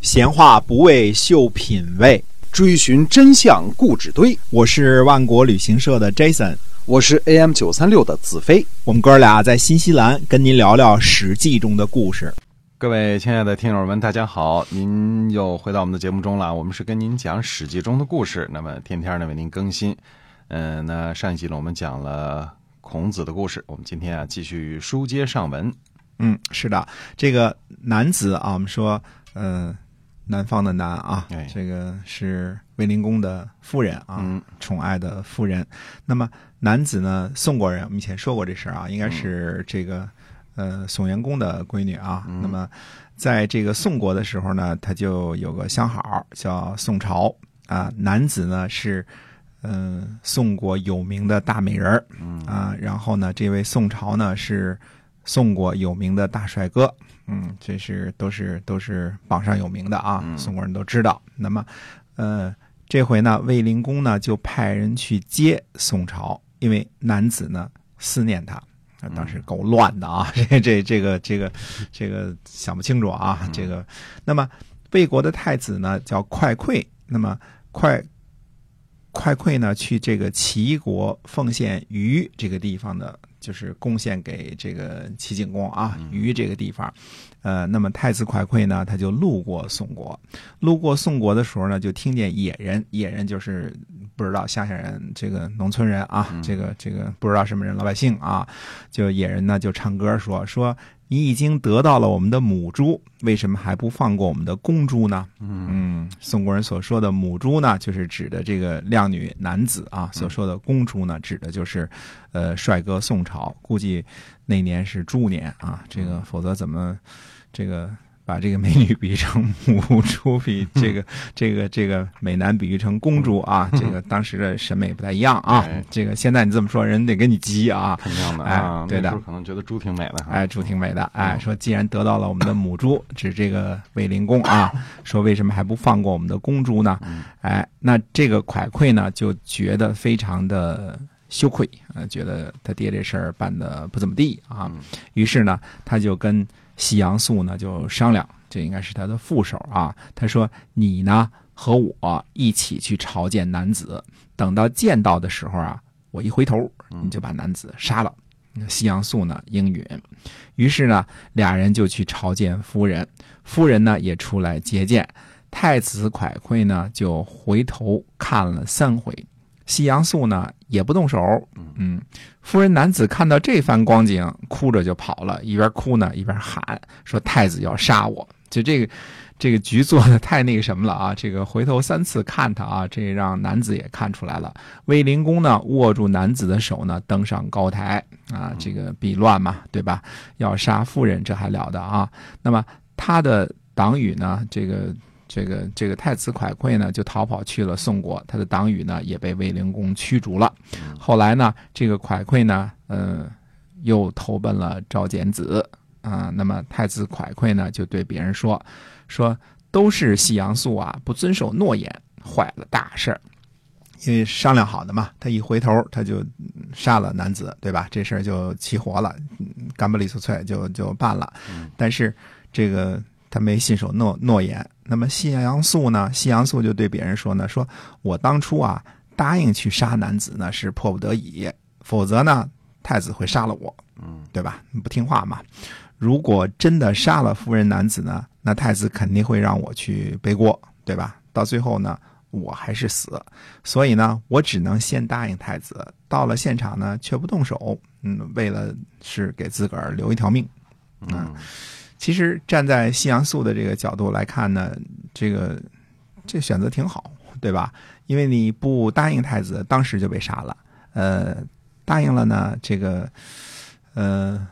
闲话不为秀品味，追寻真相故纸堆。我是万国旅行社的 Jason，我是 AM 九三六的子飞。我们哥俩在新西兰跟您聊聊《史记》中的故事。各位亲爱的听友们，大家好！您又回到我们的节目中了。我们是跟您讲《史记》中的故事，那么天天呢为您更新。嗯，那上一集呢我们讲了孔子的故事，我们今天啊继续书接上文。嗯，是的，这个男子啊，我们说，嗯。南方的南啊，这个是卫灵公的夫人啊，宠爱的夫人。那么男子呢，宋国人，我们以前说过这事儿啊，应该是这个呃宋元公的闺女啊。那么在这个宋国的时候呢，他就有个相好叫宋朝啊。男子呢是嗯宋国有名的大美人儿啊，然后呢这位宋朝呢是宋国有名的大帅哥。嗯，这是都是都是榜上有名的啊，宋国人都知道。那么，呃，这回呢，卫灵公呢就派人去接宋朝，因为男子呢思念他，当时够乱的啊，这这这个这个这个想不清楚啊，这个。那么魏国的太子呢叫快溃，那么快快溃呢去这个齐国奉献于这个地方的。就是贡献给这个齐景公啊，于这个地方，呃，那么太子蒯聩呢，他就路过宋国，路过宋国的时候呢，就听见野人，野人就是不知道乡下人，这个农村人啊，这个这个不知道什么人，老百姓啊，就野人呢就唱歌说说。你已经得到了我们的母猪，为什么还不放过我们的公猪呢？嗯，宋国人所说的母猪呢，就是指的这个靓女男子啊；所说的公猪呢，指的就是，呃，帅哥宋朝。估计那年是猪年啊，这个否则怎么这个？把这个美女比喻成母猪，比 这个这个这个美男比喻成公猪啊，这个当时的审美不太一样啊。这个现在你这么说，人得跟你急啊。肯定的，哎，对的，可能觉得猪挺美的。哎，猪挺美的。哎，说既然得到了我们的母猪，指这个卫灵公啊，说为什么还不放过我们的公猪呢？哎，那这个蒯聩呢，就觉得非常的羞愧啊，觉得他爹这事儿办的不怎么地啊。于是呢，他就跟。西阳素呢就商量，这应该是他的副手啊。他说：“你呢和我一起去朝见男子，等到见到的时候啊，我一回头，你就把男子杀了。”西阳素呢应允，于是呢俩人就去朝见夫人，夫人呢也出来接见。太子蒯聩呢就回头看了三回。西阳素呢也不动手，嗯，夫人男子看到这番光景，哭着就跑了，一边哭呢一边喊说：“太子要杀我！”就这个这个局做的太那个什么了啊！这个回头三次看他啊，这让男子也看出来了。卫灵公呢握住男子的手呢，登上高台啊，这个避乱嘛，对吧？要杀夫人，这还了得啊！那么他的党羽呢，这个。这个这个太子蒯聩呢，就逃跑去了宋国，他的党羽呢也被卫灵公驱逐了。后来呢，这个蒯聩呢，嗯，又投奔了赵简子啊。那么太子蒯聩呢，就对别人说，说都是西阳素啊，不遵守诺言，坏了大事儿。因为商量好的嘛，他一回头他就杀了男子，对吧？这事儿就齐活了，干不利索脆就就办了。但是这个。他没信守诺诺言，那么西阳素呢？西阳素就对别人说呢：“说我当初啊答应去杀男子呢是迫不得已，否则呢太子会杀了我，嗯，对吧？不听话嘛。如果真的杀了夫人男子呢，那太子肯定会让我去背锅，对吧？到最后呢我还是死，所以呢我只能先答应太子，到了现场呢却不动手，嗯，为了是给自个儿留一条命，嗯。”其实站在西洋素的这个角度来看呢，这个这选择挺好，对吧？因为你不答应太子，当时就被杀了。呃，答应了呢，这个，呃，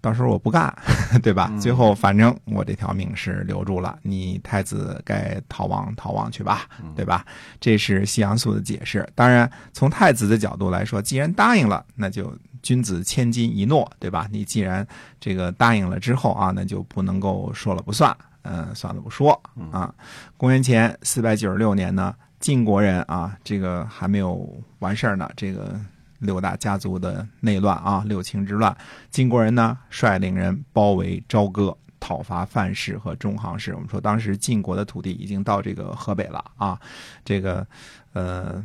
到时候我不干，对吧？最后反正我这条命是留住了，你太子该逃亡逃亡去吧，对吧？这是西洋素的解释。当然，从太子的角度来说，既然答应了，那就。君子千金一诺，对吧？你既然这个答应了之后啊，那就不能够说了不算。嗯，算了不说啊。公元前四百九十六年呢，晋国人啊，这个还没有完事儿呢。这个六大家族的内乱啊，六卿之乱，晋国人呢率领人包围朝歌。讨伐范氏和中行氏。我们说当时晋国的土地已经到这个河北了啊，这个呃，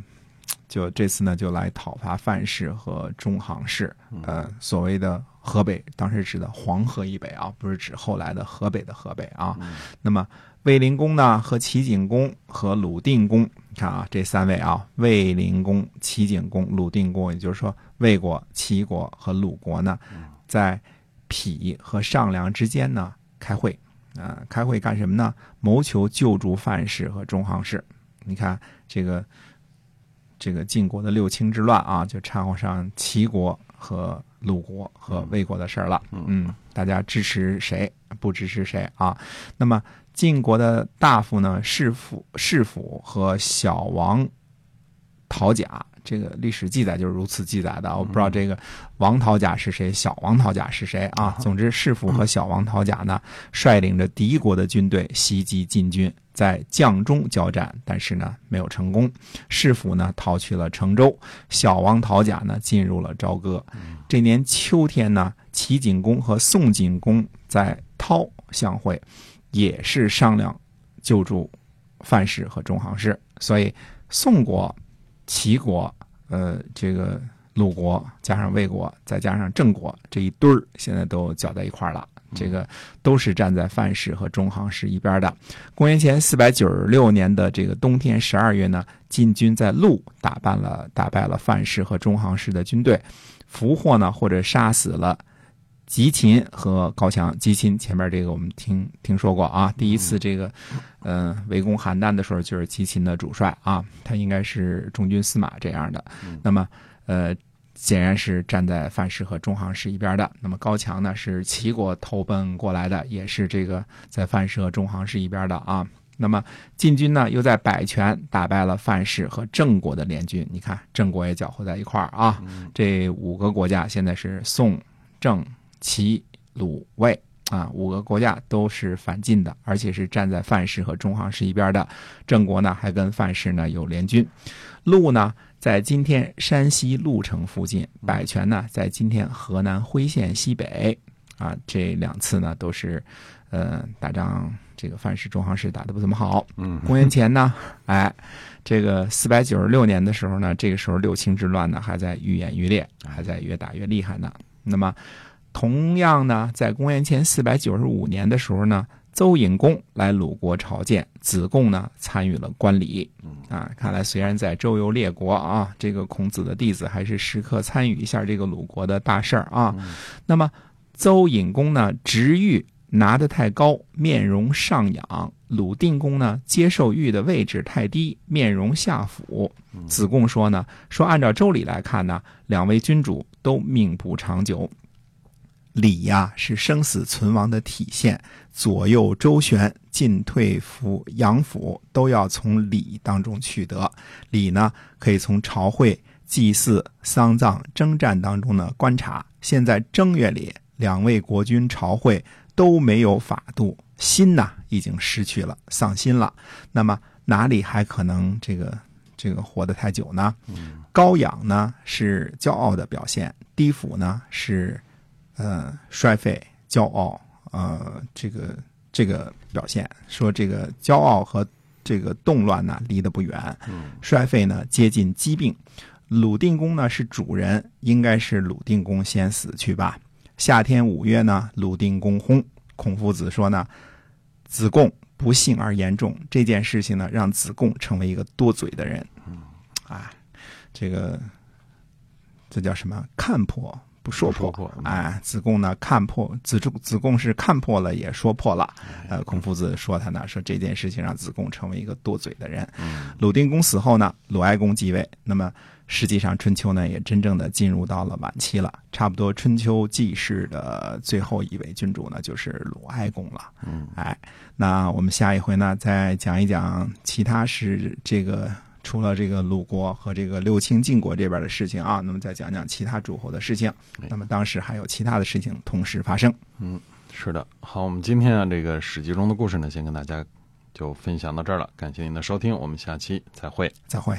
就这次呢就来讨伐范氏和中行氏。呃，所谓的河北，当时指的黄河以北啊，不是指后来的河北的河北啊。那么卫灵公呢和齐景公和鲁定公，你看啊，这三位啊，卫灵公、齐景公、鲁定公，也就是说魏国、齐国和鲁国呢，在匹和上梁之间呢开会，啊、开会干什么呢？谋求救助范氏和中行氏。你看这个这个晋国的六卿之乱啊，就掺和上齐国和鲁国和魏国的事儿了。嗯，大家支持谁，不支持谁啊？那么晋国的大夫呢，士府士府和小王讨甲，这个历史记载就是如此记载的。我不知道这个王讨甲是谁，小王讨甲是谁啊？总之，士府和小王讨甲呢，率领着敌国的军队袭击晋军，在绛中交战，但是呢没有成功。士府呢逃去了成州，小王讨甲呢进入了朝歌。这年秋天呢，齐景公和宋景公在韬相会，也是商量救助范氏和中行氏，所以宋国、齐国、呃，这个鲁国加上魏国，再加上郑国这一堆儿，现在都搅在一块儿了。这个都是站在范氏和中行氏一边的。公元前四百九十六年的这个冬天十二月呢，晋军在陆打败了打败了范氏和中行氏的军队，俘获呢或者杀死了吉秦和高强。吉秦前面这个我们听听说过啊，第一次这个嗯、呃围攻邯郸的时候就是吉秦的主帅啊，他应该是中军司马这样的。那么呃。显然是站在范氏和中行氏一边的。那么高强呢，是齐国投奔过来的，也是这个在范氏和中行氏一边的啊。那么晋军呢，又在百泉打败了范氏和郑国的联军。你看，郑国也搅和在一块儿啊。这五个国家现在是宋、郑、齐、鲁、魏啊，五个国家都是反晋的，而且是站在范氏和中行氏一边的。郑国呢，还跟范氏呢有联军。陆呢？在今天山西潞城附近，百泉呢在今天河南辉县西北，啊，这两次呢都是，呃，打仗这个范氏、中行氏打的不怎么好。嗯，公元前呢，哎，这个四百九十六年的时候呢，这个时候六卿之乱呢还在愈演愈烈，还在越打越厉害呢。那么，同样呢，在公元前四百九十五年的时候呢。邹隐公来鲁国朝见，子贡呢参与了观礼。啊，看来虽然在周游列国啊，这个孔子的弟子还是时刻参与一下这个鲁国的大事儿啊。那么邹隐公呢，职玉拿得太高，面容上仰；鲁定公呢，接受玉的位置太低，面容下俯。子贡说呢，说按照周礼来看呢，两位君主都命不长久。礼呀、是生死存亡的体现，左右周旋、进退府、阳府都要从礼当中取得。礼呢，可以从朝会、祭祀、丧葬、征战当中呢观察。现在正月里，两位国君朝会都没有法度，心呐已经失去了，丧心了。那么哪里还可能这个这个活得太久呢？高仰呢是骄傲的表现，低俯呢是。呃，衰废、骄傲，呃，这个这个表现，说这个骄傲和这个动乱呢离得不远，衰废呢接近疾病。鲁定公呢是主人，应该是鲁定公先死去吧。夏天五月呢，鲁定公薨。孔夫子说呢，子贡不幸而言重，这件事情呢让子贡成为一个多嘴的人。啊，这个这叫什么？看破。不说破，哎，子贡呢看破子仲子贡是看破了也说破了，呃，孔夫子说他呢说这件事情让子贡成为一个多嘴的人。鲁定公死后呢，鲁哀公继位，那么实际上春秋呢也真正的进入到了晚期了，差不多春秋纪氏的最后一位君主呢就是鲁哀公了。嗯，哎，那我们下一回呢再讲一讲其他是这个。除了这个鲁国和这个六卿晋国这边的事情啊，那么再讲讲其他诸侯的事情。那么当时还有其他的事情同时发生。嗯是的。好，我们今天啊这个史记中的故事呢，先跟大家就分享到这儿了，感谢您的收听，我们下期再会。再会。